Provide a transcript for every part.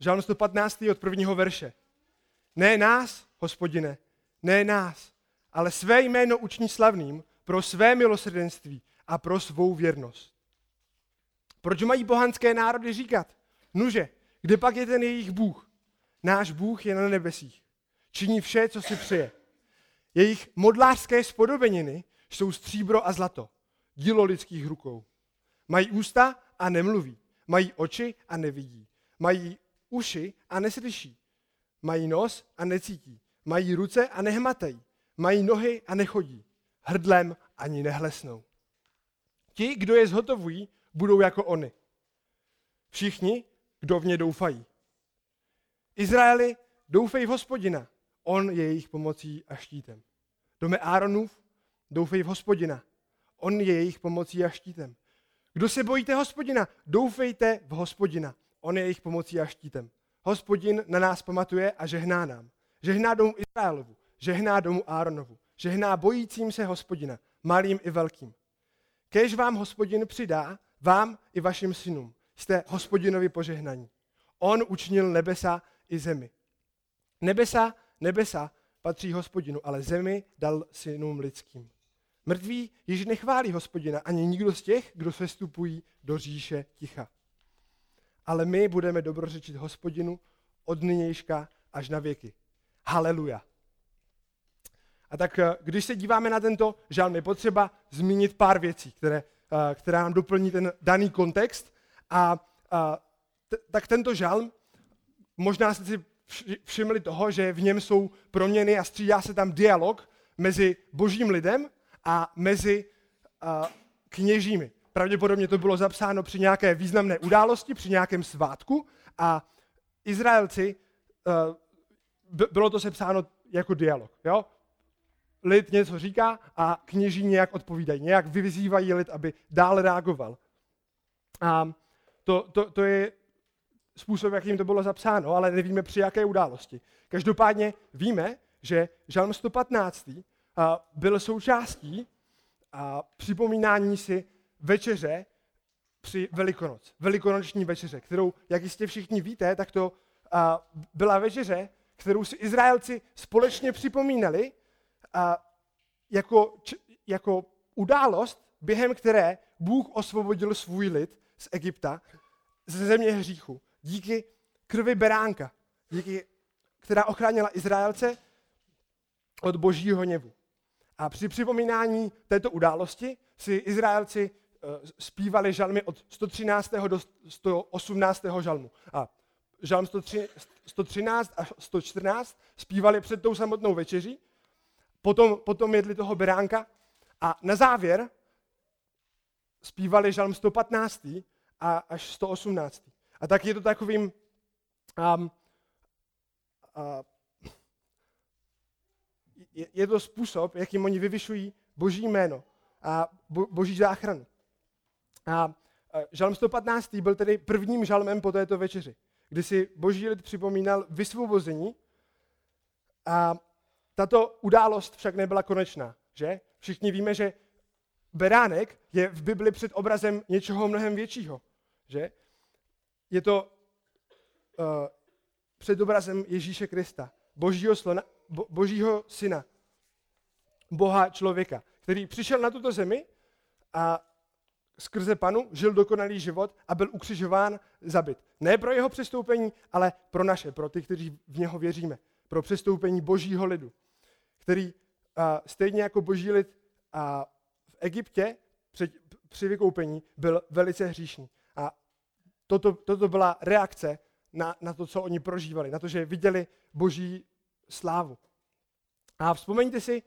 žalm 115. od prvního verše. Ne nás, hospodine, ne nás, ale své jméno uční slavným pro své milosrdenství a pro svou věrnost. Proč mají bohanské národy říkat? Nuže, kde pak je ten jejich Bůh? Náš Bůh je na nebesích. Činí vše, co si přeje. Jejich modlářské spodobeniny jsou stříbro a zlato, dílo lidských rukou. Mají ústa a nemluví. Mají oči a nevidí. Mají uši a neslyší. Mají nos a necítí. Mají ruce a nehmatají. Mají nohy a nechodí. Hrdlem ani nehlesnou. Ti, kdo je zhotovují, budou jako oni. Všichni, kdo v ně doufají. Izraeli, doufej v hospodina. On je jejich pomocí a štítem. Dome Áronův, doufej v hospodina. On je jejich pomocí a štítem. Kdo se bojíte hospodina, doufejte v hospodina. On je jejich pomocí a štítem. Hospodin na nás pamatuje a žehná nám. Žehná domu Izraelovu, žehná domu Áronovu, žehná bojícím se hospodina, malým i velkým. Kež vám hospodin přidá, vám i vašim synům. Jste hospodinovi požehnaní. On učinil nebesa i zemi. Nebesa, nebesa patří hospodinu, ale zemi dal synům lidským. Mrtví již nechválí hospodina ani nikdo z těch, kdo se stupují do říše ticha. Ale my budeme dobrořečit hospodinu od nynějška až na věky. Haleluja. A tak eh, když se díváme na tento žalm, je potřeba zmínit pár věcí, které, eh, které nám doplní ten daný kontext. A, a t- tak tento žalm, možná jste si všimli toho, že v něm jsou proměny a střídá se tam dialog mezi božím lidem a mezi a, kněžími. Pravděpodobně to bylo zapsáno při nějaké významné události, při nějakém svátku a Izraelci, uh, bylo to sepsáno jako dialog. Jo? Lid něco říká a kněží nějak odpovídají, nějak vyzývají lid, aby dál reagoval. A to, to, to je způsob, jakým to bylo zapsáno, ale nevíme při jaké události. Každopádně víme, že Žalm 115. byl součástí připomínání si večeře při Velikonoc. Velikonoční večeře, kterou, jak jistě všichni víte, tak to byla večeře, kterou si Izraelci společně připomínali jako, jako událost, během které Bůh osvobodil svůj lid z Egypta, ze země hříchu díky krvi beránka, díky, která ochránila Izraelce od božího hněvu. A při připomínání této události si Izraelci zpívali žalmy od 113. do 118. žalmu. A žalm 113 a 114 zpívali před tou samotnou večeří, potom, potom jedli toho beránka a na závěr zpívali žalm 115. a až 118. A tak je to takovým um, uh, je, je to způsob, jakým oni vyvyšují boží jméno a bo, boží záchranu. A žalm 115. byl tedy prvním žalmem po této večeři, kdy si boží lid připomínal vysvobození a tato událost však nebyla konečná, že? Všichni víme, že beránek je v Bibli před obrazem něčeho mnohem většího, že? je to uh, před obrazem Ježíše Krista, božího, slona, bo, božího syna, Boha člověka, který přišel na tuto zemi a skrze panu žil dokonalý život a byl ukřižován, zabit. Ne pro jeho přestoupení, ale pro naše, pro ty, kteří v něho věříme. Pro přestoupení božího lidu, který uh, stejně jako boží lid uh, v Egyptě při, při vykoupení byl velice hříšný toto, toto byla reakce na, na to, co oni prožívali, na to, že viděli boží slávu. A vzpomeňte si,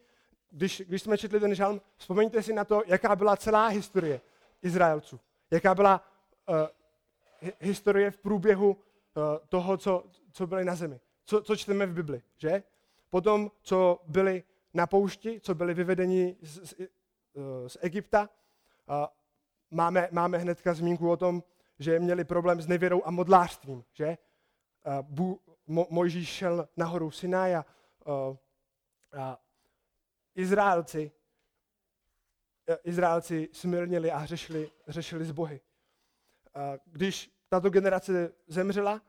když, když jsme četli ten žalm, vzpomeňte si na to, jaká byla celá historie Izraelců. Jaká byla uh, historie v průběhu uh, toho, co, co byli na zemi. Co, co čteme v Bibli, že? Potom, co byli na poušti, co byli vyvedeni z, z, z Egypta, uh, máme, máme hnedka zmínku o tom, že měli problém s nevěrou a modlářstvím, že? Bu, Mo, Mojžíš šel nahoru Sinaj a, a Izraelci, Izraelci smilnili a řešili, řešili z bohy. Když tato generace zemřela,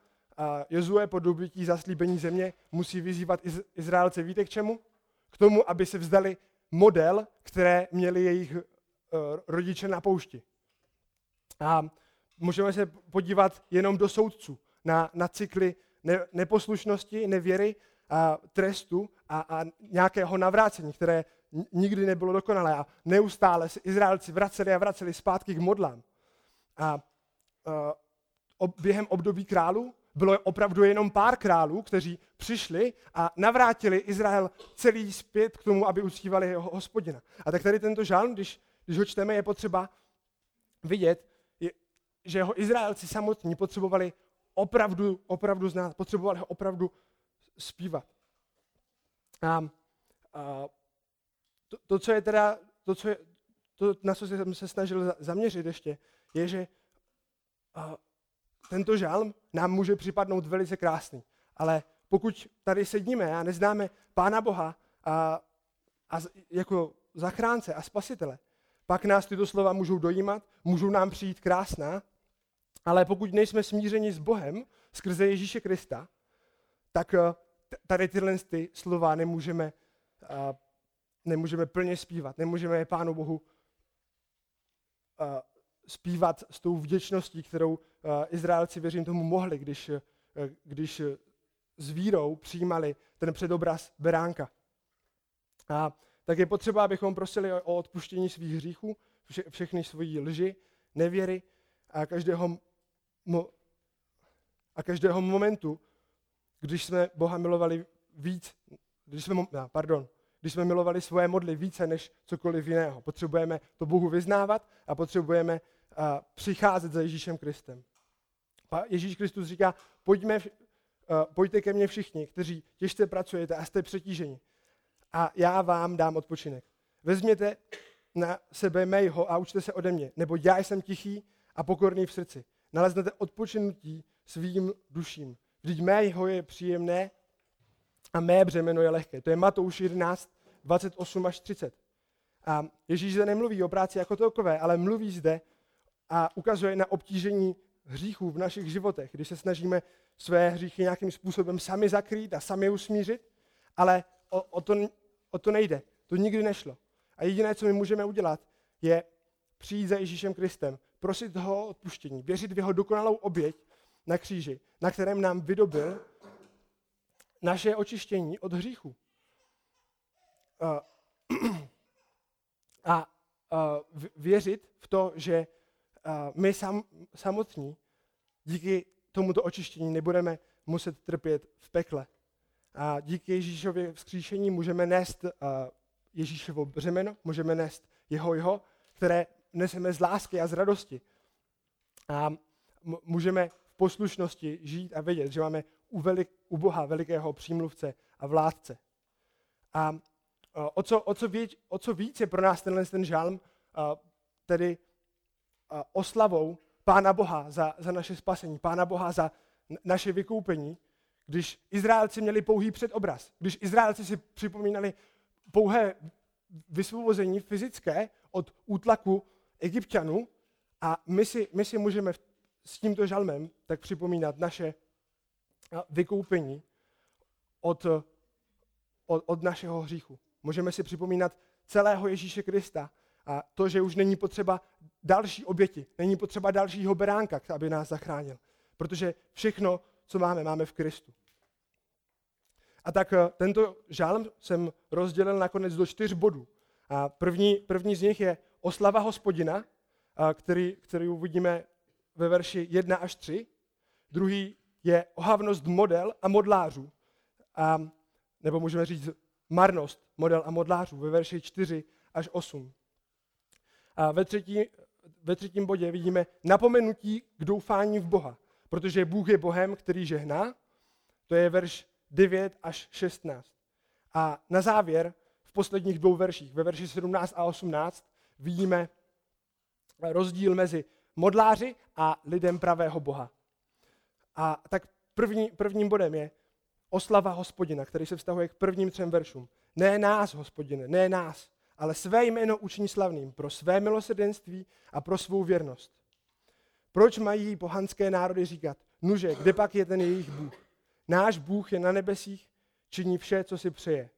Jozue po dobytí zaslíbení země musí vyzývat Izraelce, víte k čemu? K tomu, aby se vzdali model, které měli jejich rodiče na poušti. A můžeme se podívat jenom do soudců, na, na cykly ne, neposlušnosti, nevěry, a trestu a, a nějakého navrácení, které nikdy nebylo dokonalé. A neustále se Izraelci vraceli a vraceli zpátky k modlám. A, ob, během období králů bylo opravdu jenom pár králů, kteří přišli a navrátili Izrael celý zpět k tomu, aby uctívali jeho hospodina. A tak tady tento žálm, když, když ho čteme, je potřeba vidět, je, že jeho Izraelci samotní potřebovali opravdu, opravdu znát, potřebovali ho opravdu zpívat. A, a to, to, co je teda, to, co je, to, na co jsem se snažil zaměřit ještě, je, že a, tento žálm nám může připadnout velice krásný. Ale pokud tady sedíme a neznáme Pána Boha a, a jako zachránce a spasitele, pak nás tyto slova můžou dojímat, můžou nám přijít krásná, ale pokud nejsme smířeni s Bohem skrze Ježíše Krista, tak eh, tady tyhle ty slova nemůžeme, uh, nemůžeme plně zpívat. Nemůžeme Pánu Bohu uh, zpívat s tou vděčností, kterou uh, Izraelci, věřím tomu, mohli, když, uh, když s vírou přijímali ten předobraz beránka. A tak je potřeba, abychom prosili o odpuštění svých hříchů, vše, všechny svojí lži, nevěry a každého, mo, a každého momentu, když jsme Boha milovali víc, když jsme, pardon, když jsme milovali svoje modly více než cokoliv jiného. Potřebujeme to Bohu vyznávat a potřebujeme uh, přicházet za Ježíšem Kristem. A Ježíš Kristus říká, pojďme, uh, pojďte ke mně všichni, kteří těžce pracujete a jste přetíženi. A já vám dám odpočinek. Vezměte na sebe mého a učte se ode mě, nebo já jsem tichý a pokorný v srdci. Naleznete odpočinutí svým duším. Vždyť jeho je příjemné a mé břemeno je lehké. To je Matouš 11, 28 až 30. A Ježíš zde nemluví o práci jako takové, ale mluví zde a ukazuje na obtížení hříchů v našich životech, když se snažíme své hříchy nějakým způsobem sami zakrýt a sami usmířit, ale o, o, to, o to nejde. To nikdy nešlo. A jediné, co my můžeme udělat, je přijít za Ježíšem Kristem, prosit ho odpuštění, věřit v jeho dokonalou oběť na kříži, na kterém nám vydobil naše očištění od hříchu. A věřit v to, že my sam, samotní díky tomuto očištění nebudeme muset trpět v pekle. A díky Ježíšově vzkříšení můžeme nést Ježíšovo břemeno, můžeme nést jeho jeho, které neseme z lásky a z radosti. A můžeme poslušnosti žít a vědět, že máme u, velik, u Boha velikého přímluvce a vládce. A o co, o, co víc, o co víc je pro nás tenhle ten žálm, tedy oslavou Pána Boha za, za naše spasení, Pána Boha za naše vykoupení, když Izraelci měli pouhý předobraz, když Izraelci si připomínali pouhé vysvobození fyzické od útlaku egyptianů a my si, my si můžeme s tímto žalmem tak připomínat naše vykoupení od, od, od našeho hříchu. Můžeme si připomínat celého Ježíše Krista a to, že už není potřeba další oběti, není potřeba dalšího beránka, aby nás zachránil. Protože všechno, co máme, máme v Kristu. A tak eh, tento žálm jsem rozdělil nakonec do čtyř bodů. A první, první z nich je oslava hospodina, který, který uvidíme ve verši 1 až 3. Druhý je ohavnost model a modlářů. A, nebo můžeme říct marnost model a modlářů ve verši 4 až 8. A ve, třetí, ve třetím bodě vidíme napomenutí k doufání v Boha, protože Bůh je Bohem, který žehná. To je verš 9 až 16. A na závěr, v posledních dvou verších, ve verši 17 a 18, vidíme rozdíl mezi modláři a lidem pravého Boha. A tak první, prvním bodem je oslava hospodina, který se vztahuje k prvním třem veršům. Ne nás, hospodine, ne nás, ale své jméno učiní slavným pro své milosrdenství a pro svou věrnost. Proč mají pohanské národy říkat, Nuže, kde pak je ten jejich Bůh? Náš Bůh je na nebesích, činí vše, co si přeje.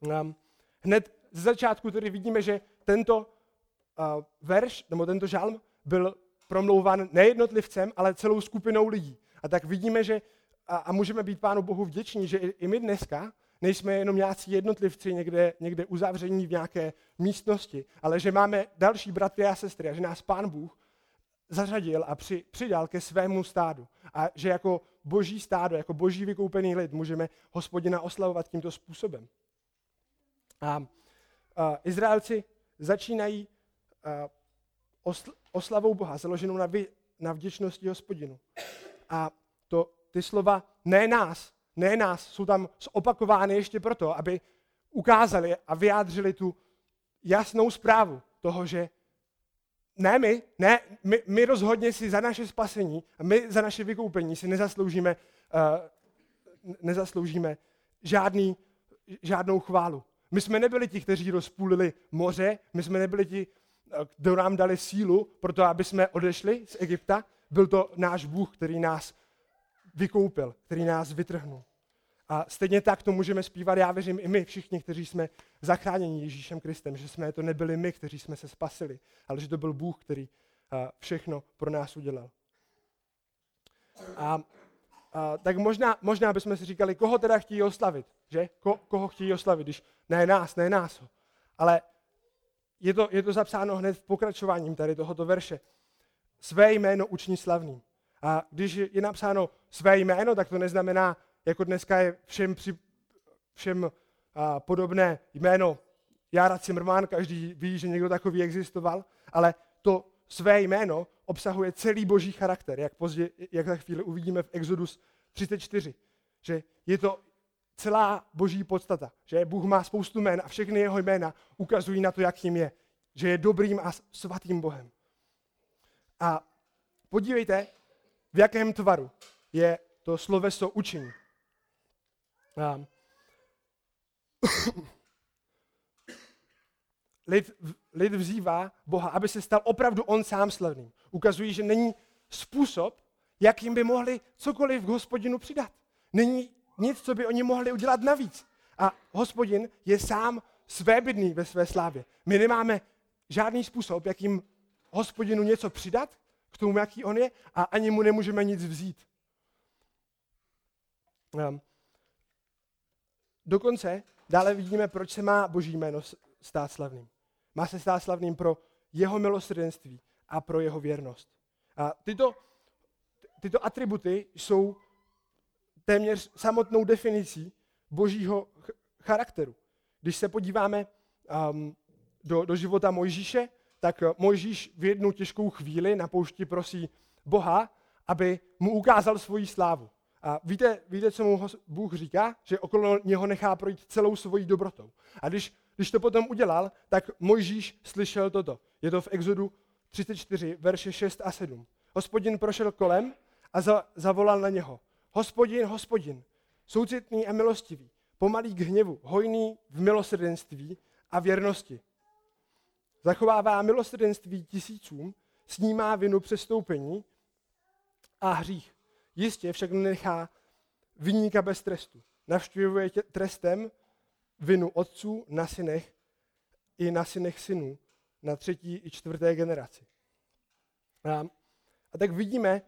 Um, hned z začátku tedy vidíme, že tento uh, verš, nebo tento žalm byl promlouvan nejednotlivcem, ale celou skupinou lidí. A tak vidíme, že a, a můžeme být Pánu Bohu vděční, že i, i my dneska nejsme jenom nějací jednotlivci někde, někde uzavření v nějaké místnosti, ale že máme další bratry a sestry a že nás Pán Bůh zařadil a při, přidal ke svému stádu. A že jako boží stádo, jako boží vykoupený lid můžeme hospodina oslavovat tímto způsobem. A, a Izraelci začínají a, osl, oslavou Boha, založenou na, vy, na vděčnosti hospodinu. A ty slova ne nás, ne nás, jsou tam zopakovány ještě proto, aby ukázali a vyjádřili tu jasnou zprávu toho, že ne my, ne, my, my rozhodně si za naše spasení a my za naše vykoupení si nezasloužíme, uh, nezasloužíme žádný, žádnou chválu. My jsme nebyli ti, kteří rozpůlili moře, my jsme nebyli ti, eh, kdo nám dali sílu pro to, aby jsme odešli z Egypta. Byl to náš Bůh, který nás vykoupil, který nás vytrhnul. A stejně tak to můžeme zpívat, já věřím, i my všichni, kteří jsme zachráněni Ježíšem Kristem, že jsme to nebyli my, kteří jsme se spasili, ale že to byl Bůh, který všechno pro nás udělal. A, a tak možná, možná bychom si říkali, koho teda chtějí oslavit, že? Ko, koho chtějí oslavit, když ne nás, ne nás. Ale je to, je to zapsáno hned v pokračováním tady tohoto verše. Své jméno uční slavným. A když je napsáno své jméno, tak to neznamená, jako dneska je všem, při, všem a, podobné jméno Jara Zimmerman, každý ví, že někdo takový existoval, ale to své jméno obsahuje celý boží charakter, jak, pozdě, jak za chvíli uvidíme v Exodus 34. Že je to celá boží podstata, že Bůh má spoustu jmén a všechny jeho jména ukazují na to, jakým je. Že je dobrým a svatým Bohem. A podívejte, v jakém tvaru je to sloveso učení. Lid, lid vzývá Boha, aby se stal opravdu on sám slavným. Ukazují, že není způsob, jakým by mohli cokoliv k hospodinu přidat. Není nic, co by oni mohli udělat navíc. A hospodin je sám svébydný ve své slávě. My nemáme žádný způsob, jakým hospodinu něco přidat k tomu, jaký on je, a ani mu nemůžeme nic vzít. Um, Dokonce dále vidíme, proč se má boží jméno stát slavným. Má se stát slavným pro jeho milosrdenství a pro jeho věrnost. A tyto, tyto atributy jsou téměř samotnou definicí božího charakteru. Když se podíváme um, do, do života Mojžíše, tak Mojžíš v jednu těžkou chvíli na poušti prosí Boha, aby mu ukázal svoji slávu. A víte, víte, co mu Bůh říká? Že okolo něho nechá projít celou svojí dobrotou. A když, když to potom udělal, tak Mojžíš slyšel toto. Je to v Exodu 34, verše 6 a 7. Hospodin prošel kolem a za, zavolal na něho. Hospodin, hospodin, soucitný a milostivý, pomalý k hněvu, hojný v milosrdenství a věrnosti. Zachovává milosrdenství tisícům, snímá vinu přestoupení a hřích Jistě však nechá vyníka bez trestu. Navštěvuje trestem vinu otců na synech i na synech synů na třetí i čtvrté generaci. A, a tak vidíme,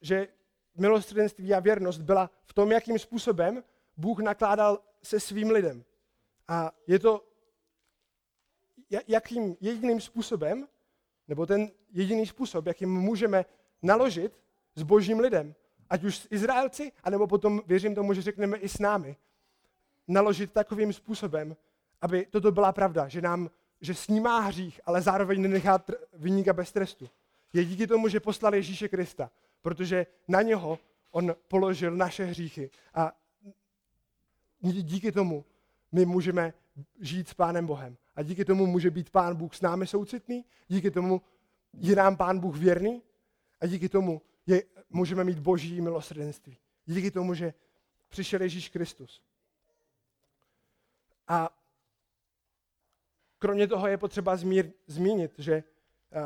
že milostředenství a věrnost byla v tom, jakým způsobem Bůh nakládal se svým lidem. A je to jakým jediným způsobem, nebo ten jediný způsob, jakým můžeme naložit s božím lidem, ať už s Izraelci, anebo potom věřím tomu, že řekneme i s námi, naložit takovým způsobem, aby toto byla pravda, že nám že snímá hřích, ale zároveň nenechá vyníka bez trestu. Je díky tomu, že poslal Ježíše Krista, protože na něho on položil naše hříchy a díky tomu my můžeme žít s Pánem Bohem. A díky tomu může být Pán Bůh s námi soucitný, díky tomu je nám Pán Bůh věrný a díky tomu je, můžeme mít boží milosrdenství. Díky tomu, že přišel Ježíš Kristus. A kromě toho je potřeba zmír, zmínit, že uh,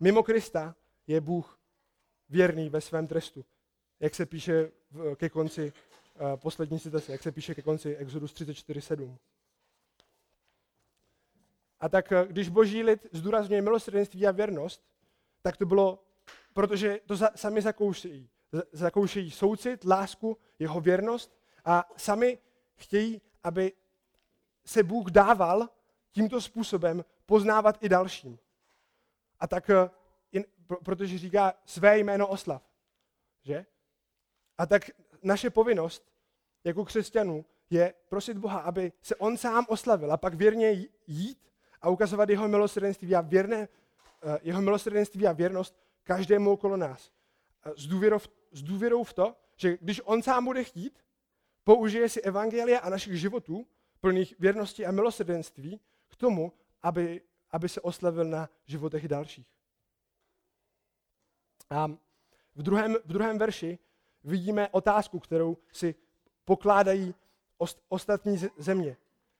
mimo Krista je Bůh věrný ve svém trestu. Jak se píše ke konci uh, poslední citace, jak se píše ke konci Exodus 34.7. A tak uh, když boží lid zdůrazňuje milosrdenství a věrnost, tak to bylo, protože to za, sami zakoušejí. Zakoušejí soucit, lásku, jeho věrnost a sami chtějí, aby se Bůh dával tímto způsobem poznávat i dalším. A tak, in, protože říká své jméno oslav. Že? A tak naše povinnost jako křesťanů je prosit Boha, aby se on sám oslavil a pak věrně jít a ukazovat jeho milosrdenství a, věrné, eh, jeho milosrdenství a věrnost každému okolo nás. S důvěrou, s důvěrou v to, že když on sám bude chtít, použije si evangelia a našich životů plných věrnosti a milosrdenství k tomu, aby, aby se oslavil na životech dalších. A v druhém, v druhém verši vidíme otázku, kterou si pokládají ost, ostatní země.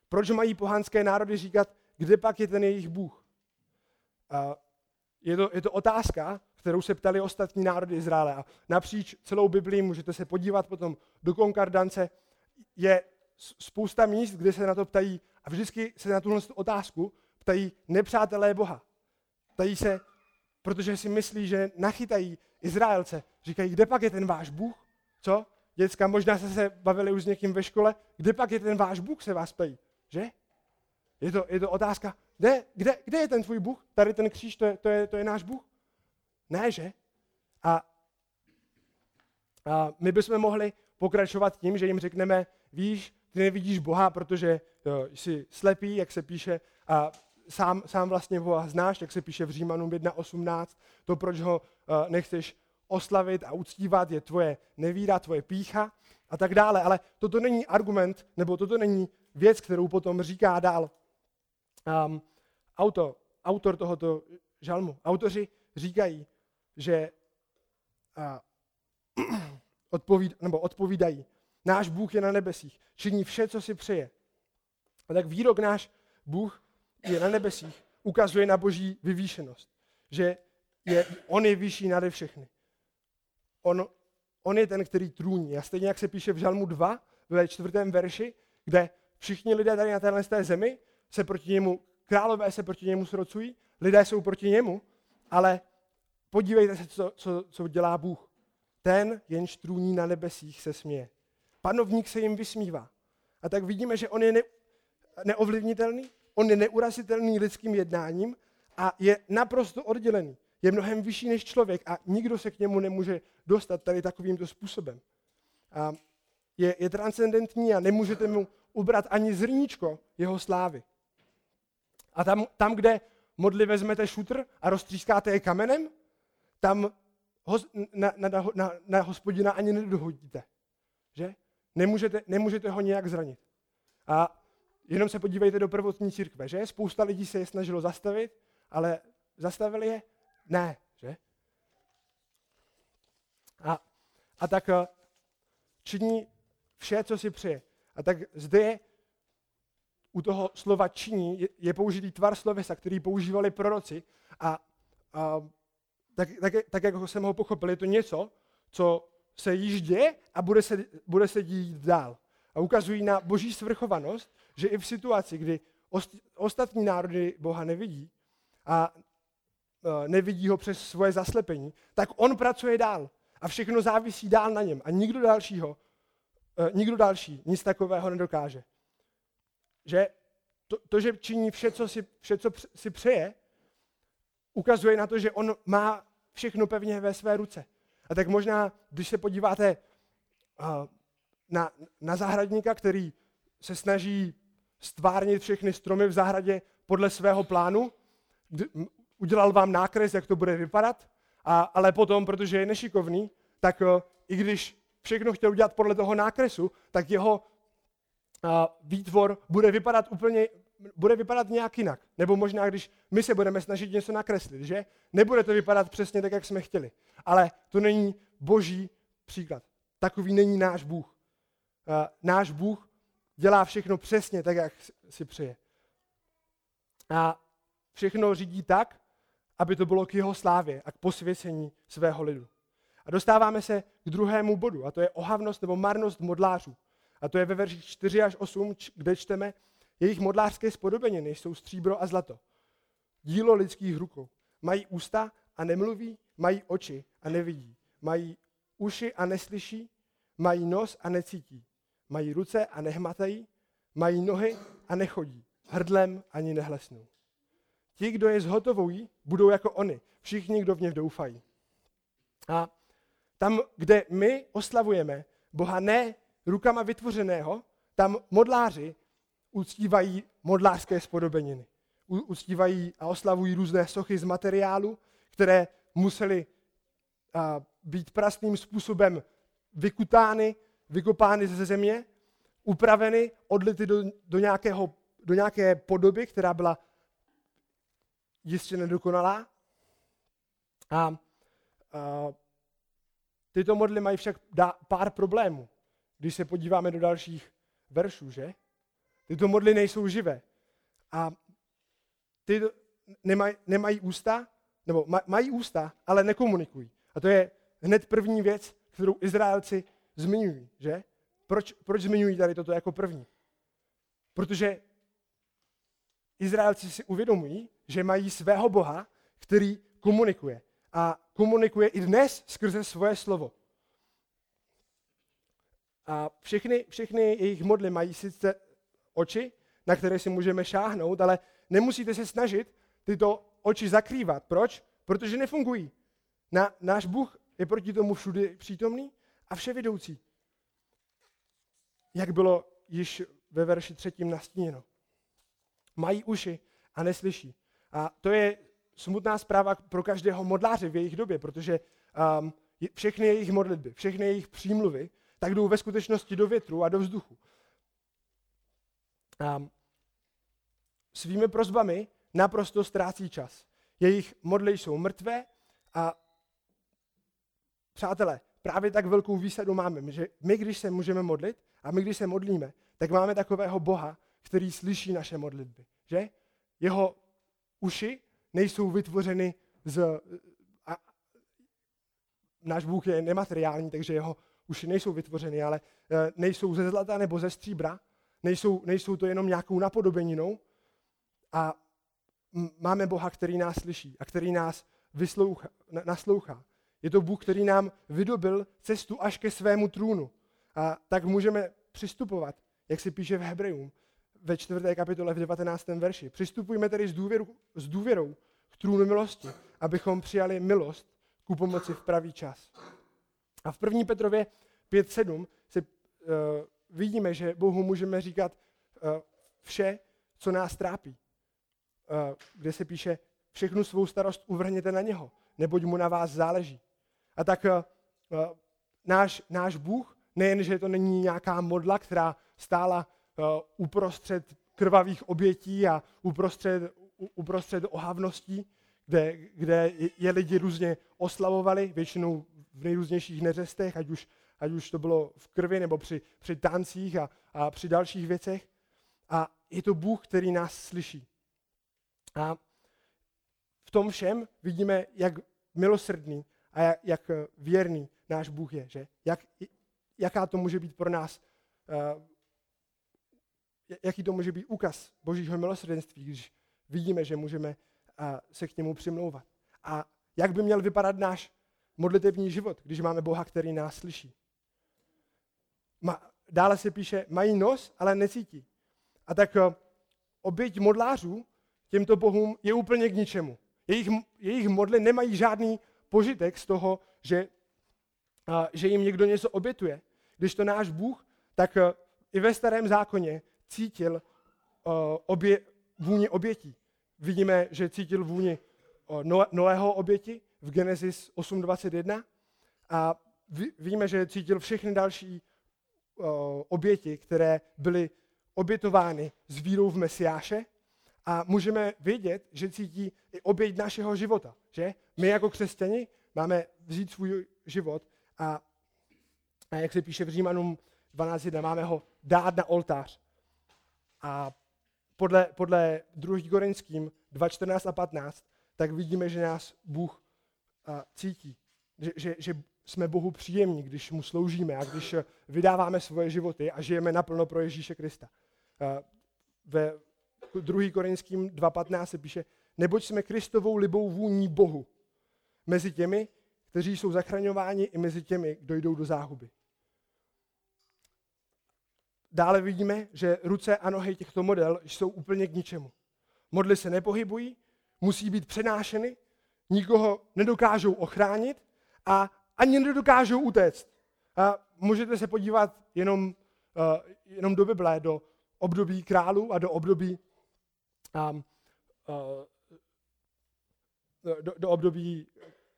Proč mají pohanské národy říkat, kde pak je ten jejich Bůh? A je, to, je to otázka, kterou se ptali ostatní národy Izraele. A napříč celou Biblii můžete se podívat potom do konkardance. Je spousta míst, kde se na to ptají a vždycky se na tuhle otázku ptají nepřátelé Boha. Ptají se, protože si myslí, že nachytají Izraelce. Říkají, kde pak je ten váš Bůh? Co? Děcka, možná jste se bavili už s někým ve škole. Kde pak je ten váš Bůh, se vás ptají. Že? Je to, je to otázka, kde, kde, kde je ten tvůj Bůh? Tady ten kříž, to je, to je, to je náš Bůh? Ne, že? A, a my bychom mohli pokračovat tím, že jim řekneme, víš, ty nevidíš Boha, protože jo, jsi slepý, jak se píše, a sám, sám vlastně Boha znáš, jak se píše v Římanům 1.18, to, proč ho uh, nechceš oslavit a uctívat, je tvoje nevíra, tvoje pícha a tak dále. Ale toto není argument, nebo toto není věc, kterou potom říká dál um, auto, autor tohoto žalmu. Autoři říkají, že uh, odpovíd, nebo odpovídají, náš Bůh je na nebesích, činí vše, co si přeje. A tak výrok náš Bůh je na nebesích, ukazuje na boží vyvýšenost. Že je, on je vyšší nade všechny. On, on je ten, který trůní. A stejně jak se píše v Žalmu 2, ve čtvrtém verši, kde všichni lidé tady na téhle té zemi se proti němu, králové se proti němu srocují, lidé jsou proti němu, ale podívejte se, co, co, co dělá Bůh. Ten, jenž trůní na nebesích, se směje. Panovník se jim vysmívá. A tak vidíme, že on je ne, neovlivnitelný, on je neurazitelný lidským jednáním a je naprosto oddělený. Je mnohem vyšší než člověk a nikdo se k němu nemůže dostat tady takovýmto způsobem. A je, je transcendentní a nemůžete mu ubrat ani zrníčko jeho slávy. A tam, tam kde modli vezmete šutr a roztřískáte je kamenem, tam ho, na, na, na, na hospodina ani nedohodíte. Že? Nemůžete, nemůžete ho nějak zranit. A jenom se podívejte do prvotní církve, že? Spousta lidí se je snažilo zastavit, ale zastavili je? Ne, že? A, a tak eh, činí vše, co si přeje. A tak zde je u toho slova činí je, použitý tvar slovesa, který používali proroci a, a tak, tak, tak, jak jsem ho pochopil, je to něco, co se již děje a bude se, bude se dít dál. A ukazují na boží svrchovanost, že i v situaci, kdy ostatní národy Boha nevidí a e, nevidí ho přes svoje zaslepení, tak on pracuje dál a všechno závisí dál na něm a nikdo dalšího, e, nikdo další nic takového nedokáže. Že to, to že činí vše co, si, vše, co si přeje, ukazuje na to, že on má všechno pevně ve své ruce. A tak možná, když se podíváte na, na zahradníka, který se snaží stvárnit všechny stromy v zahradě podle svého plánu, udělal vám nákres, jak to bude vypadat, a, ale potom, protože je nešikovný, tak i když všechno chtěl udělat podle toho nákresu, tak jeho výtvor bude vypadat úplně bude vypadat nějak jinak. Nebo možná, když my se budeme snažit něco nakreslit, že? Nebude to vypadat přesně tak, jak jsme chtěli. Ale to není boží příklad. Takový není náš Bůh. Náš Bůh dělá všechno přesně tak, jak si přeje. A všechno řídí tak, aby to bylo k jeho slávě a k posvěcení svého lidu. A dostáváme se k druhému bodu, a to je ohavnost nebo marnost modlářů. A to je ve verších 4 až 8, kde čteme, jejich modlářské spodobeniny jsou stříbro a zlato. Dílo lidských rukou. Mají ústa a nemluví, mají oči a nevidí. Mají uši a neslyší, mají nos a necítí. Mají ruce a nehmatají, mají nohy a nechodí. Hrdlem ani nehlesnou. Ti, kdo je zhotovují, budou jako oni. Všichni, kdo v ně doufají. A tam, kde my oslavujeme Boha ne rukama vytvořeného, tam modláři uctívají modlářské spodobeniny. Uctívají a oslavují různé sochy z materiálu, které musely být prastným způsobem vykutány, vykopány ze země, upraveny, odlity do, do, nějakého, do nějaké podoby, která byla jistě nedokonalá. A, a tyto modly mají však pár problémů, když se podíváme do dalších veršů, že? Tyto modly nejsou živé. A ty nemají, nemají ústa, nebo mají ústa, ale nekomunikují. A to je hned první věc, kterou Izraelci zmiňují, že? Proč, proč zmiňují tady toto jako první? Protože Izraelci si uvědomují, že mají svého Boha, který komunikuje. A komunikuje i dnes skrze svoje slovo. A všechny, všechny jejich modly mají sice oči, na které si můžeme šáhnout, ale nemusíte se snažit tyto oči zakrývat. Proč? Protože nefungují. Na, náš Bůh je proti tomu všude přítomný a vševidoucí. Jak bylo již ve verši třetím nastíněno. Mají uši a neslyší. A to je smutná zpráva pro každého modláře v jejich době, protože um, všechny jejich modlitby, všechny jejich přímluvy, tak jdou ve skutečnosti do větru a do vzduchu. Um, svými prozbami naprosto ztrácí čas. Jejich modly jsou mrtvé a přátelé, právě tak velkou výsadu máme, že my, když se můžeme modlit a my, když se modlíme, tak máme takového Boha, který slyší naše modlitby. Že? Jeho uši nejsou vytvořeny z... A, náš Bůh je nemateriální, takže jeho uši nejsou vytvořeny, ale e, nejsou ze zlata nebo ze stříbra, nejsou, nejsou to jenom nějakou napodobeninou. A máme Boha, který nás slyší a který nás vysloucha, naslouchá. Je to Bůh, který nám vydobil cestu až ke svému trůnu. A tak můžeme přistupovat, jak se píše v Hebrejům, ve čtvrté kapitole v 19. verši. Přistupujme tedy s, důvěru, s důvěrou k trůnu milosti, abychom přijali milost ku pomoci v pravý čas. A v 1. Petrově 5.7 se uh, vidíme, že Bohu můžeme říkat uh, vše, co nás trápí. Uh, kde se píše, všechnu svou starost uvrhněte na něho, neboť mu na vás záleží. A tak uh, uh, náš, náš Bůh, nejen, že to není nějaká modla, která stála uh, uprostřed krvavých obětí a uprostřed, uprostřed ohavností, kde, kde je lidi různě oslavovali, většinou v nejrůznějších neřestech, ať už, ať už to bylo v krvi nebo při, při tancích a, a při dalších věcech. A je to Bůh, který nás slyší. A v tom všem vidíme, jak milosrdný a jak, jak věrný náš Bůh je. Že? Jak, jaká to může být pro nás, uh, jaký to může být úkaz Božího milosrdenství, když vidíme, že můžeme uh, se k němu přimlouvat. A jak by měl vypadat náš modlitevní život, když máme Boha, který nás slyší. Ma, dále se píše, mají nos, ale necítí. A tak uh, oběť modlářů těmto bohům je úplně k ničemu. Jejich, jejich modly nemají žádný požitek z toho, že, a, že jim někdo něco obětuje. Když to náš Bůh, tak a, i ve starém zákoně cítil a, obě, vůni obětí. Vidíme, že cítil vůni Noého oběti v Genesis 8.21 a víme, že cítil všechny další oběti, které byly obětovány s vírou v Mesiáše a můžeme vědět, že cítí i oběť našeho života. Že? My jako křesťani máme vzít svůj život a, a jak se píše v Římanům 12.1, máme ho dát na oltář. A podle, podle 2. Korinským 2.14 a 15, tak vidíme, že nás Bůh cítí. Že, že, že jsme Bohu příjemní, když mu sloužíme a když vydáváme svoje životy a žijeme naplno pro Ježíše Krista. Ve 2. Korinským 2.15 se píše, neboť jsme Kristovou libou vůní Bohu mezi těmi, kteří jsou zachraňováni i mezi těmi, kdo jdou do záhuby. Dále vidíme, že ruce a nohy těchto model jsou úplně k ničemu. Modly se nepohybují, musí být přenášeny, nikoho nedokážou ochránit a ani nedokážou utéct. A můžete se podívat jenom, uh, jenom do Bible, do období králů a do období um, uh, do, do, období,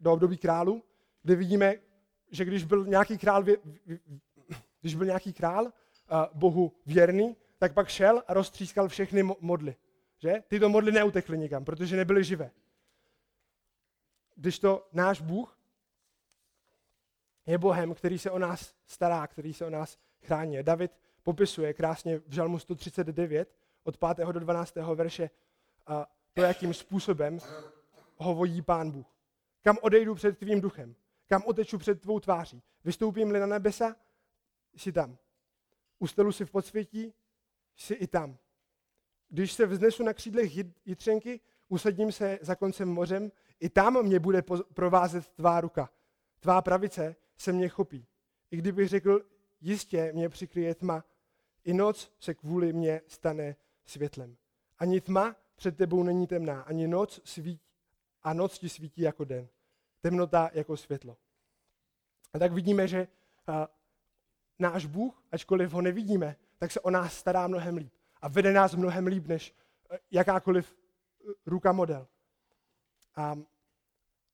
do období králů, kde vidíme, že když byl nějaký král, když byl nějaký král uh, Bohu věrný, tak pak šel a roztřískal všechny modly. Že? Tyto modly neutekly nikam, protože nebyly živé. Když to náš Bůh je Bohem, který se o nás stará, který se o nás chrání. David popisuje krásně v Žalmu 139 od 5. do 12. verše to, jakým způsobem ho vodí Pán Bůh. Kam odejdu před tvým duchem? Kam oteču před tvou tváří? Vystoupím-li na nebesa? Jsi tam. Ustelu si v podsvětí? Jsi i tam. Když se vznesu na křídlech jitřenky, usadím se za koncem mořem, i tam mě bude provázet tvá ruka. Tvá pravice se mě chopí. I kdybych řekl, jistě mě přikryje tma, i noc se kvůli mě stane světlem. Ani tma před tebou není temná, ani noc svítí, a noc ti svítí jako den. Temnota jako světlo. A tak vidíme, že a, náš Bůh, ačkoliv ho nevidíme, tak se o nás stará mnohem líp. A vede nás mnohem líp, než e, jakákoliv e, ruka model. A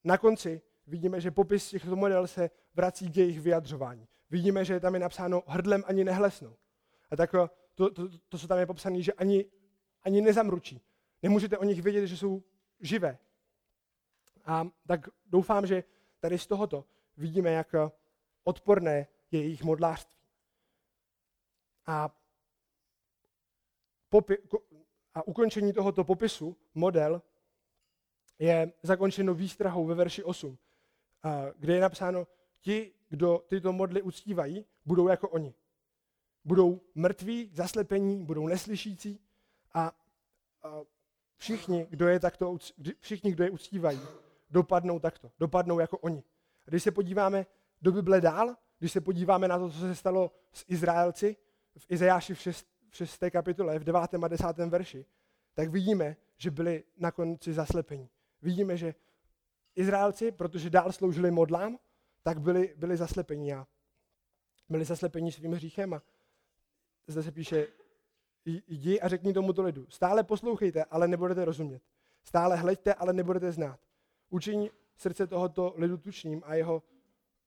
na konci vidíme, že popis těchto model se vrací k jejich vyjadřování. Vidíme, že tam je napsáno hrdlem ani nehlesnou. A tak to, to, to co tam je popsané, že ani, ani nezamručí. Nemůžete o nich vědět, že jsou živé. A tak doufám, že tady z tohoto vidíme, jak odporné je jejich modlářství. A, popi- a ukončení tohoto popisu, model, je zakončeno výstrahou ve verši 8, kde je napsáno, ti, kdo tyto modly uctívají, budou jako oni. Budou mrtví, zaslepení, budou neslyšící a, všichni, kdo je takto, všichni, kdo je uctívají, dopadnou takto, dopadnou jako oni. A když se podíváme do Bible dál, když se podíváme na to, co se stalo s Izraelci v Izajáši v 6. V 6. kapitole, v 9. a 10. verši, tak vidíme, že byli na konci zaslepení. Vidíme, že Izraelci, protože dál sloužili modlám, tak byli, byli zaslepení a byli zaslepení svým hříchem a zde se píše, jdi a řekni tomuto lidu, stále poslouchejte, ale nebudete rozumět. Stále hleďte, ale nebudete znát. Učiň srdce tohoto lidu tučným a jeho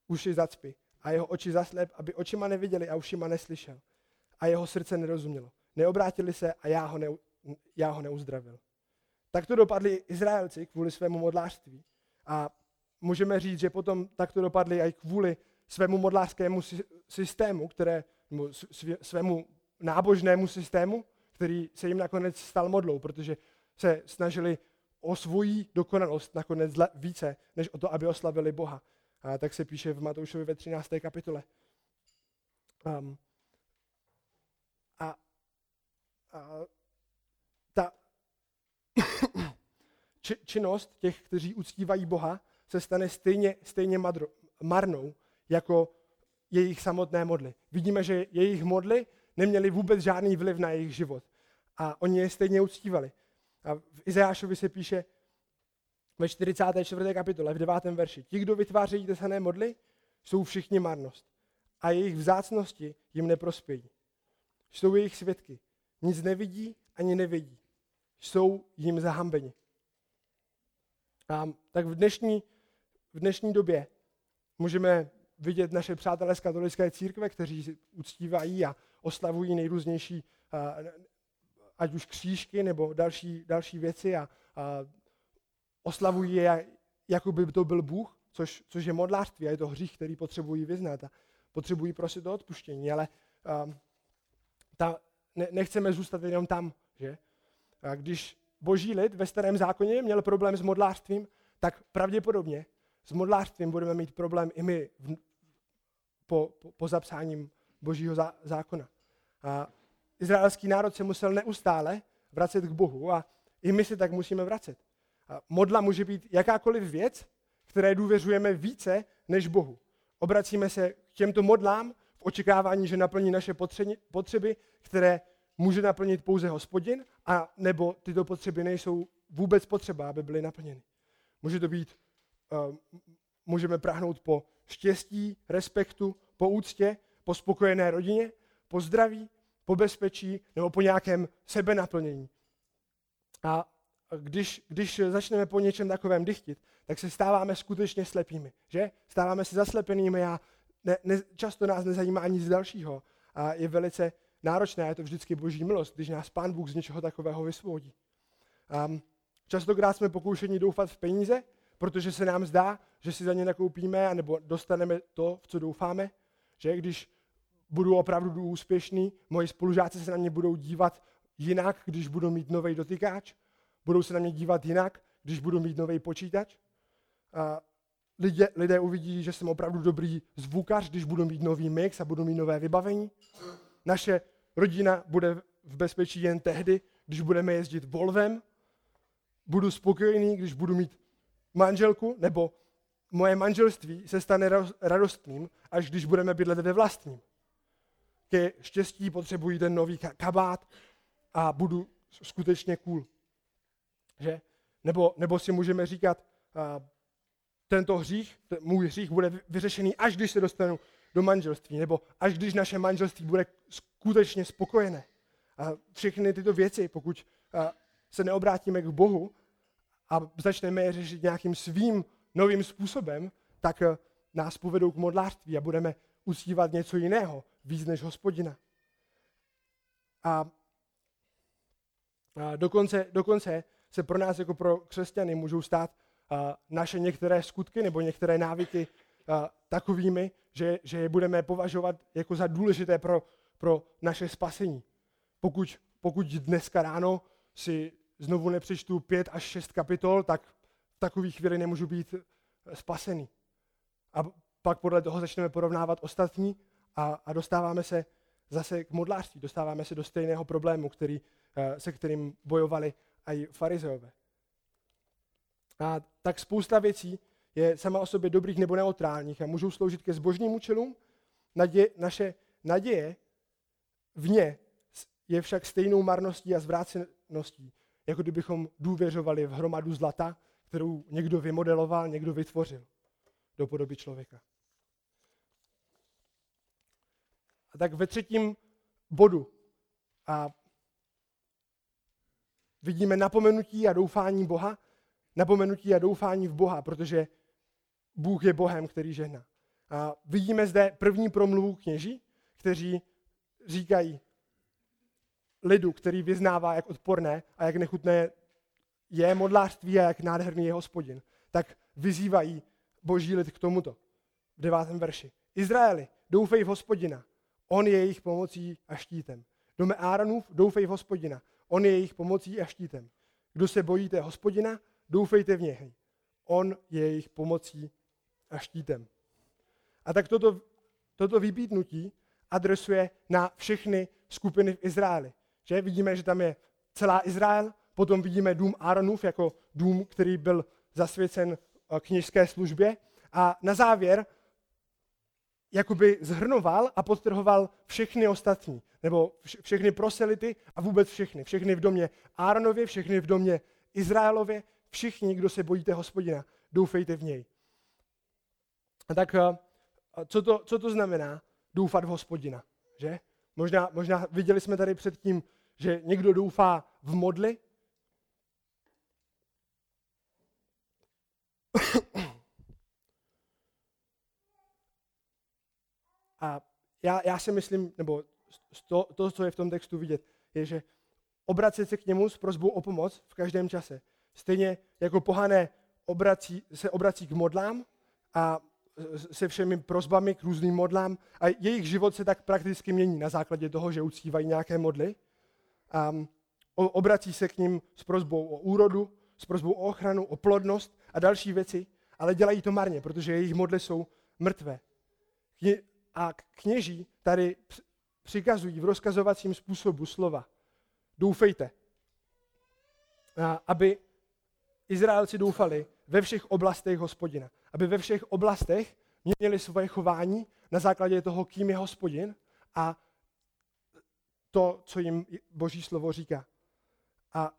uši zacpy a jeho oči zaslep, aby očima neviděli a ušima neslyšel a jeho srdce nerozumělo. Neobrátili se a já ho, ne, já ho neuzdravil. Tak to dopadli Izraelci kvůli svému modlářství. A můžeme říct, že potom tak to dopadli i kvůli svému modlářskému systému, které, svému nábožnému systému, který se jim nakonec stal modlou, protože se snažili o svoji dokonalost nakonec více, než o to, aby oslavili Boha. A tak se píše v Matoušovi ve 13. kapitole. Um, a, a ta či, činnost těch, kteří uctívají Boha, se stane stejně, stejně madro, marnou jako jejich samotné modly. Vidíme, že jejich modly neměly vůbec žádný vliv na jejich život. A oni je stejně uctívali. A v Izajášovi se píše ve 44. kapitole, v 9. verši. Ti, kdo vytvářejí tesané modly, jsou všichni marnost. A jejich vzácnosti jim neprospějí. Jsou jejich svědky. Nic nevidí ani nevidí. Jsou jim zahambeni. A tak v dnešní, v dnešní době můžeme vidět naše přátelé z katolické církve, kteří uctívají a oslavují nejrůznější, ať už křížky nebo další, další věci a, a oslavují je, jako by to byl Bůh, což, což je modlářství a je to hřích, který potřebují vyznat a potřebují prosit o odpuštění, ale a, ta, ne, nechceme zůstat jenom tam, že? A když boží lid ve starém zákoně měl problém s modlářstvím, tak pravděpodobně s modlářstvím budeme mít problém i my v, po, po, po zapsáním božího zá, zákona. A izraelský národ se musel neustále vracet k Bohu a i my se tak musíme vracet. A modla může být jakákoliv věc, které důvěřujeme více než Bohu. Obracíme se k těmto modlám v očekávání, že naplní naše potřeby, které může naplnit pouze hospodin, a nebo tyto potřeby nejsou vůbec potřeba, aby byly naplněny. Může to být, uh, můžeme prahnout po štěstí, respektu, po úctě, po spokojené rodině, po zdraví, po bezpečí nebo po nějakém sebenaplnění. A když, když začneme po něčem takovém dychtit, tak se stáváme skutečně slepými, že? Stáváme se zaslepenými a ne, ne, často nás nezajímá nic dalšího. A je velice náročné, je to vždycky boží milost, když nás pán Bůh z něčeho takového vysvobodí. Um, častokrát jsme pokoušeni doufat v peníze, protože se nám zdá, že si za ně nakoupíme, nebo dostaneme to, v co doufáme, že když budu opravdu úspěšný, moji spolužáci se na mě budou dívat jinak, když budu mít nový dotykáč, budou se na mě dívat jinak, když budu mít nový počítač. A lidé, lidé uvidí, že jsem opravdu dobrý zvukař, když budu mít nový mix a budu mít nové vybavení. Naše rodina bude v bezpečí jen tehdy, když budeme jezdit Volvem. Budu spokojený, když budu mít manželku, nebo moje manželství se stane radostným, až když budeme bydlet ve vlastním. Ke štěstí potřebuji ten nový kabát a budu skutečně cool. Že? Nebo, nebo si můžeme říkat, a, tento hřích, ten můj hřích bude vyřešený, až když se dostanu do manželství, nebo až když naše manželství bude skutečně spokojené. A všechny tyto věci, pokud se neobrátíme k Bohu a začneme je řešit nějakým svým novým způsobem, tak nás povedou k modlářství a budeme uctívat něco jiného, víc než hospodina. A, dokonce, dokonce se pro nás jako pro křesťany můžou stát naše některé skutky nebo některé návyky takovými, že, že je budeme považovat jako za důležité pro, pro naše spasení. Pokud, pokud dneska ráno si znovu nepřečtu pět až šest kapitol, tak v takové chvíli nemůžu být spasený. A pak podle toho začneme porovnávat ostatní a, a dostáváme se zase k modlářství, dostáváme se do stejného problému, který, se kterým bojovali i farizeové. A tak spousta věcí je sama o sobě dobrých nebo neutrálních a můžou sloužit ke zbožným účelům. Nadě, naše naděje v ně je však stejnou marností a zvráceností, jako kdybychom důvěřovali v hromadu zlata, kterou někdo vymodeloval, někdo vytvořil do podoby člověka. A tak ve třetím bodu a vidíme napomenutí a doufání Boha, napomenutí a doufání v Boha, protože Bůh je Bohem, který žehná. A vidíme zde první promluvu kněží, kteří říkají lidu, který vyznává, jak odporné a jak nechutné je modlářství a jak nádherný je hospodin, tak vyzývají boží lid k tomuto. V devátém verši. Izraeli, doufej v hospodina, on je jejich pomocí a štítem. Dome Áronův, doufej v hospodina, On je jejich pomocí a štítem. Kdo se bojíte hospodina, doufejte v něj. On je jejich pomocí a štítem. A tak toto, toto vybídnutí adresuje na všechny skupiny v Izraeli. Že vidíme, že tam je celá Izrael, potom vidíme dům Aaronův jako dům, který byl zasvěcen eh, kněžské službě. A na závěr jakoby zhrnoval a podtrhoval všechny ostatní, nebo všechny proselity a vůbec všechny. Všechny v domě Áronově, všechny v domě Izraelově, všichni, kdo se bojíte hospodina, doufejte v něj. Tak eh, co to, co to znamená doufat v hospodina? Že? Možná, možná viděli jsme tady předtím, že někdo doufá v modly, A já, já si myslím, nebo to, to, co je v tom textu vidět, je, že obracet se k němu s prozbou o pomoc v každém čase. Stejně jako pohané obrací, se obrací k modlám a se všemi prozbami k různým modlám a jejich život se tak prakticky mění na základě toho, že uctívají nějaké modly. A obrací se k ním s prozbou o úrodu, s prozbou o ochranu, o plodnost a další věci. ale dělají to marně, protože jejich modly jsou mrtvé. A kněží tady přikazují v rozkazovacím způsobu slova. Doufejte. Aby Izraelci doufali ve všech oblastech hospodina. Aby ve všech oblastech měnili svoje chování na základě toho, kým je hospodin a to, co jim boží slovo říká. A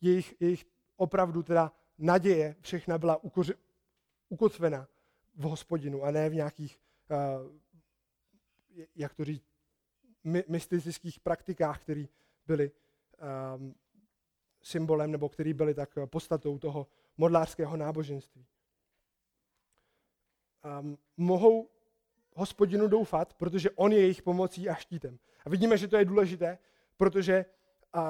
jejich, jejich opravdu teda naděje všechna byla ukoři, ukotvena v hospodinu a ne v nějakých, uh, jak to říct, my, mystických praktikách, které byly um, symbolem nebo které byly tak podstatou toho modlářského náboženství. Um, mohou hospodinu doufat, protože on je jejich pomocí a štítem. A vidíme, že to je důležité, protože uh,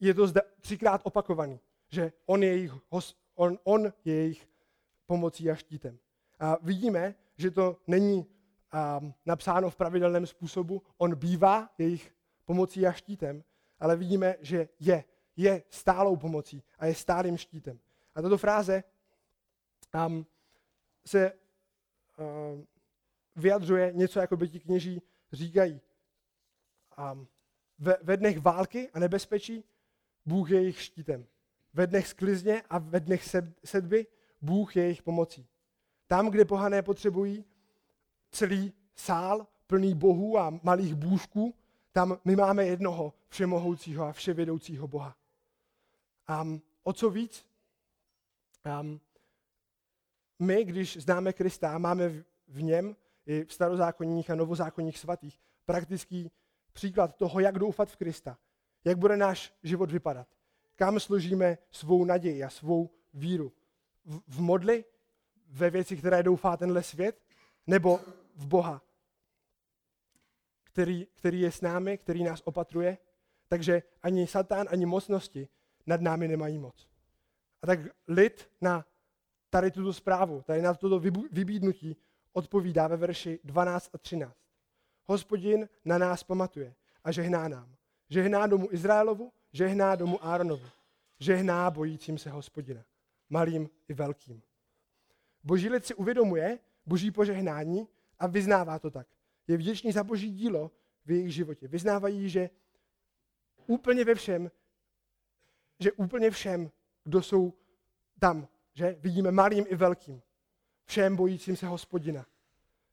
je to zde třikrát opakovaný, že on je jejich, on, on je jejich pomocí a štítem. A vidíme, že to není um, napsáno v pravidelném způsobu, on bývá jejich pomocí a štítem, ale vidíme, že je, je stálou pomocí a je stálým štítem. A tato fráze um, se vyjadřuje něco, jako by ti kněží říkají. Um, ve, ve dnech války a nebezpečí Bůh je jejich štítem. Ve dnech sklizně a ve dnech sedby Bůh je jejich pomocí. Tam, kde pohané potřebují celý sál plný bohů a malých bůžků, tam my máme jednoho všemohoucího a vševědoucího Boha. A o co víc? My, když známe Krista, máme v něm i v starozákonních a novozákonních svatých praktický příklad toho, jak doufat v Krista, jak bude náš život vypadat, kam složíme svou naději a svou víru. V, v modli, ve věci, které doufá tenhle svět, nebo v Boha, který, který je s námi, který nás opatruje, takže ani Satán, ani mocnosti nad námi nemají moc. A tak lid na tady tuto zprávu, tady na toto vybídnutí odpovídá ve verši 12 a 13. Hospodin na nás pamatuje a žehná nám. Žehná domu Izraelovu, žehná domu Áronovu. Žehná bojícím se hospodina, malým i velkým. Boží lid si uvědomuje boží požehnání a vyznává to tak. Je vděčný za boží dílo v jejich životě. Vyznávají, že úplně ve všem, že úplně všem, kdo jsou tam, že vidíme malým i velkým, všem bojícím se hospodina.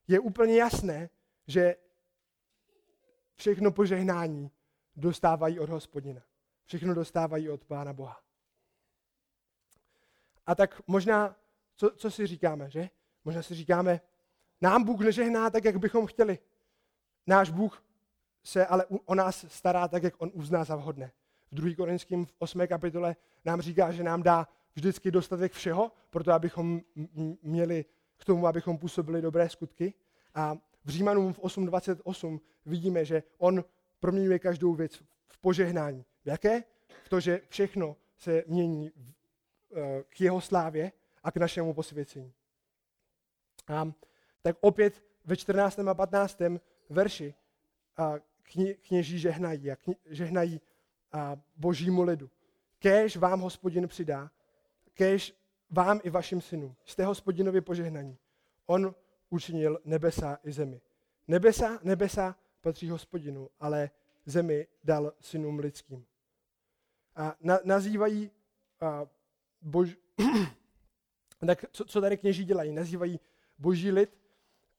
Je úplně jasné, že všechno požehnání dostávají od hospodina. Všechno dostávají od Pána Boha. A tak možná, co, co si říkáme, že? Možná si říkáme, nám Bůh nežehná tak, jak bychom chtěli. Náš Bůh se ale o nás stará tak, jak on uzná za vhodné. V 2. Korinským v 8. kapitole nám říká, že nám dá vždycky dostatek všeho, proto abychom měli k tomu, abychom působili dobré skutky. A v Římanům v 8.28 vidíme, že on proměňuje každou věc v požehnání. V jaké? V to, že všechno se mění eh, k jeho slávě a k našemu posvěcení. A tak opět ve 14. a 15. verši a kně, kněží žehnají a kně, žehnají a božímu lidu. Kéž vám hospodin přidá, kéž vám i vašim synům. Jste hospodinovi požehnaní. On učinil nebesa i zemi. Nebesa, nebesa patří hospodinu, ale zemi dal synům lidským. A na, nazývají a, bož... tak co, co tady kněží dělají? Nazývají boží lid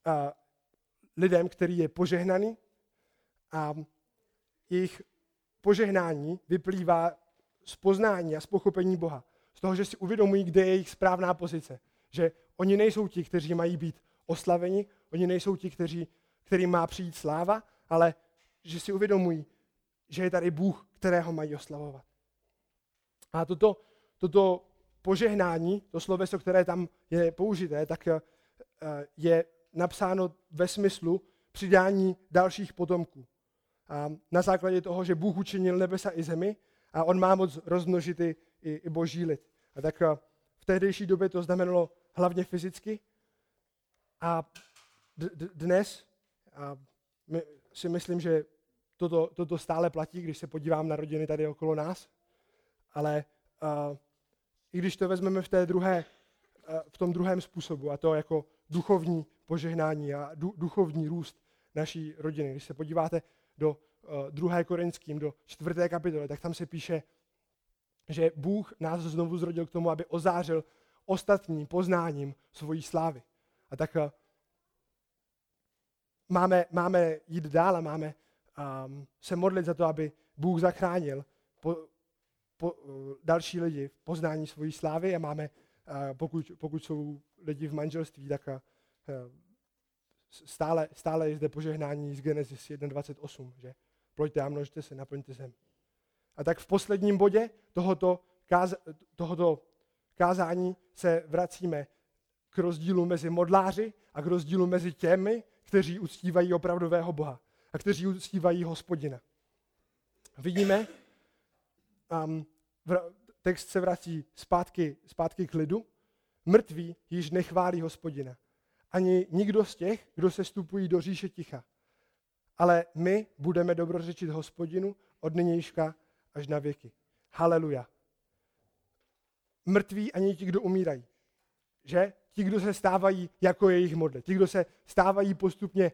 a, lidem, který je požehnaný a jejich požehnání vyplývá z poznání a z pochopení Boha. Z toho, že si uvědomují, kde je jejich správná pozice. Že oni nejsou ti, kteří mají být oslaveni, oni nejsou ti, kteří, kterým má přijít sláva, ale že si uvědomují, že je tady Bůh, kterého mají oslavovat. A toto, toto požehnání, to sloveso, které tam je použité, tak eh, je napsáno ve smyslu přidání dalších potomků. A na základě toho, že Bůh učinil nebesa i zemi a on má moc rozmnožit i, i boží lid. A tak eh, v tehdejší době to znamenalo hlavně fyzicky. A dnes a my si myslím, že toto, toto stále platí, když se podívám na rodiny tady okolo nás. Ale uh, i když to vezmeme v té druhé, v tom druhém způsobu, a to jako duchovní požehnání a duchovní růst naší rodiny. Když se podíváte do druhé Korinským, do čtvrté kapitoly, tak tam se píše, že Bůh nás znovu zrodil k tomu, aby ozářil ostatní poznáním svojí slávy. A tak máme, máme jít dál a máme um, se modlit za to, aby Bůh zachránil po, po, uh, další lidi v poznání svojí slávy a máme, uh, pokud, pokud jsou lidi v manželství, tak uh, stále, stále je zde požehnání z Genesis 1.28, že ploďte a množte se, naplňte zem. A tak v posledním bodě tohoto, káz, tohoto kázání se vracíme k rozdílu mezi modláři a k rozdílu mezi těmi, kteří uctívají opravdového Boha a kteří uctívají hospodina. Vidíme, um, text se vrací zpátky, zpátky k lidu, mrtví již nechválí hospodina. Ani nikdo z těch, kdo se stupují do říše ticha. Ale my budeme dobrořečit hospodinu od nynějška až na věky. Haleluja. Mrtví ani ti, kdo umírají. Že? Ti, kdo se stávají jako jejich modly. Ti, kdo se stávají postupně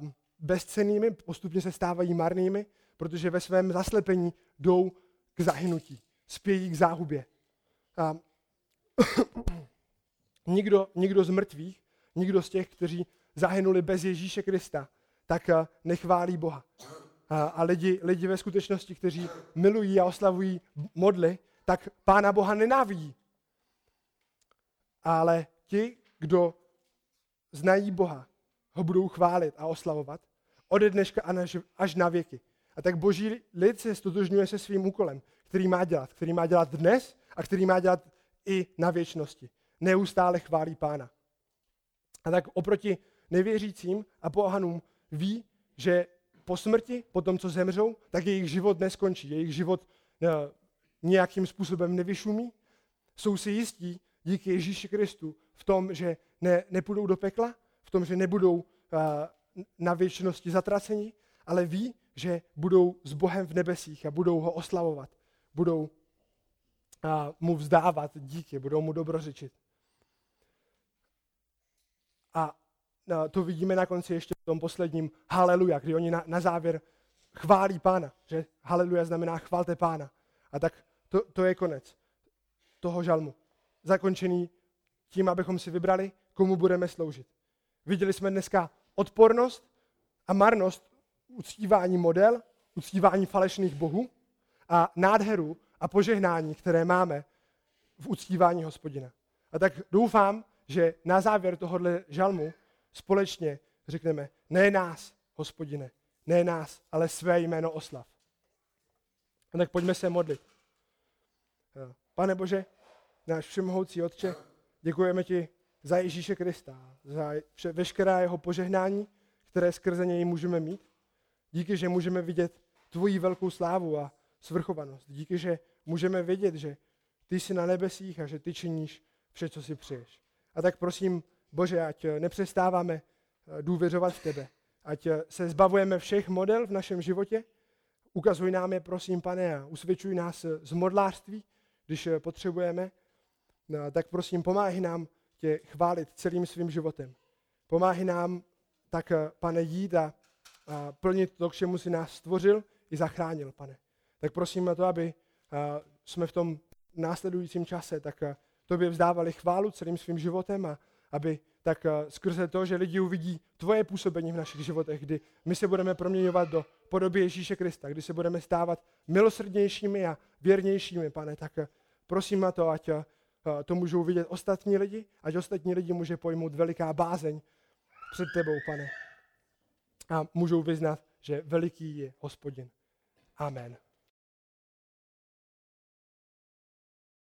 um, bezcenými, postupně se stávají marnými, protože ve svém zaslepení jdou k zahynutí, spějí k záhubě. A nikdo, nikdo z mrtvých, nikdo z těch, kteří zahynuli bez Ježíše Krista, tak nechválí Boha. A, a lidi, lidi ve skutečnosti, kteří milují a oslavují modly, tak Pána Boha nenávidí. Ale ti, kdo znají Boha, ho budou chválit a oslavovat ode dneška až na věky. A tak boží lid se stotožňuje se svým úkolem, který má dělat, který má dělat dnes a který má dělat i na věčnosti. Neustále chválí pána. A tak oproti nevěřícím a pohanům ví, že po smrti, po tom, co zemřou, tak jejich život neskončí. Jejich život uh, nějakým způsobem nevyšumí. Jsou si jistí díky Ježíši Kristu v tom, že ne, nepůjdou do pekla, v tom, že nebudou uh, na věčnosti zatraceni, ale ví, že budou s Bohem v nebesích a budou ho oslavovat. Budou a, mu vzdávat díky, budou mu dobrořečit. A to vidíme na konci ještě v tom posledním haleluja, kdy oni na, na závěr chválí pána, že haleluja znamená chvalte pána. A tak to, to je konec toho žalmu. Zakončený tím, abychom si vybrali, komu budeme sloužit. Viděli jsme dneska odpornost a marnost uctívání model, uctívání falešných bohů a nádheru a požehnání, které máme v uctívání hospodina. A tak doufám, že na závěr tohohle žalmu společně řekneme, ne nás, hospodine, ne nás, ale své jméno oslav. A tak pojďme se modlit. Pane Bože, náš všemohoucí Otče, děkujeme ti za Ježíše Krista, za veškerá jeho požehnání, které skrze něj můžeme mít. Díky, že můžeme vidět tvoji velkou slávu a svrchovanost. Díky, že můžeme vědět, že ty jsi na nebesích a že ty činíš vše, co si přeješ. A tak prosím, Bože, ať nepřestáváme eh, důvěřovat v tebe. Ať eh, se zbavujeme všech model v našem životě. Ukazuj nám je, prosím, pane, a usvědčuj nás eh, z modlářství, když potřebujeme. No, tak prosím, pomáhej nám tě chválit celým svým životem. Pomáhej nám tak, pane, jít a, a plnit to, k čemu si nás stvořil i zachránil, pane. Tak prosím to, aby a, jsme v tom následujícím čase tak a, tobě vzdávali chválu celým svým životem a aby tak a, skrze to, že lidi uvidí tvoje působení v našich životech, kdy my se budeme proměňovat do podoby Ježíše Krista, kdy se budeme stávat milosrdnějšími a věrnějšími, pane, tak a, prosím na to, ať a, to můžou vidět ostatní lidi, ať ostatní lidi může pojmout veliká bázeň před tebou, pane. A můžou vyznat, že veliký je hospodin. Amen.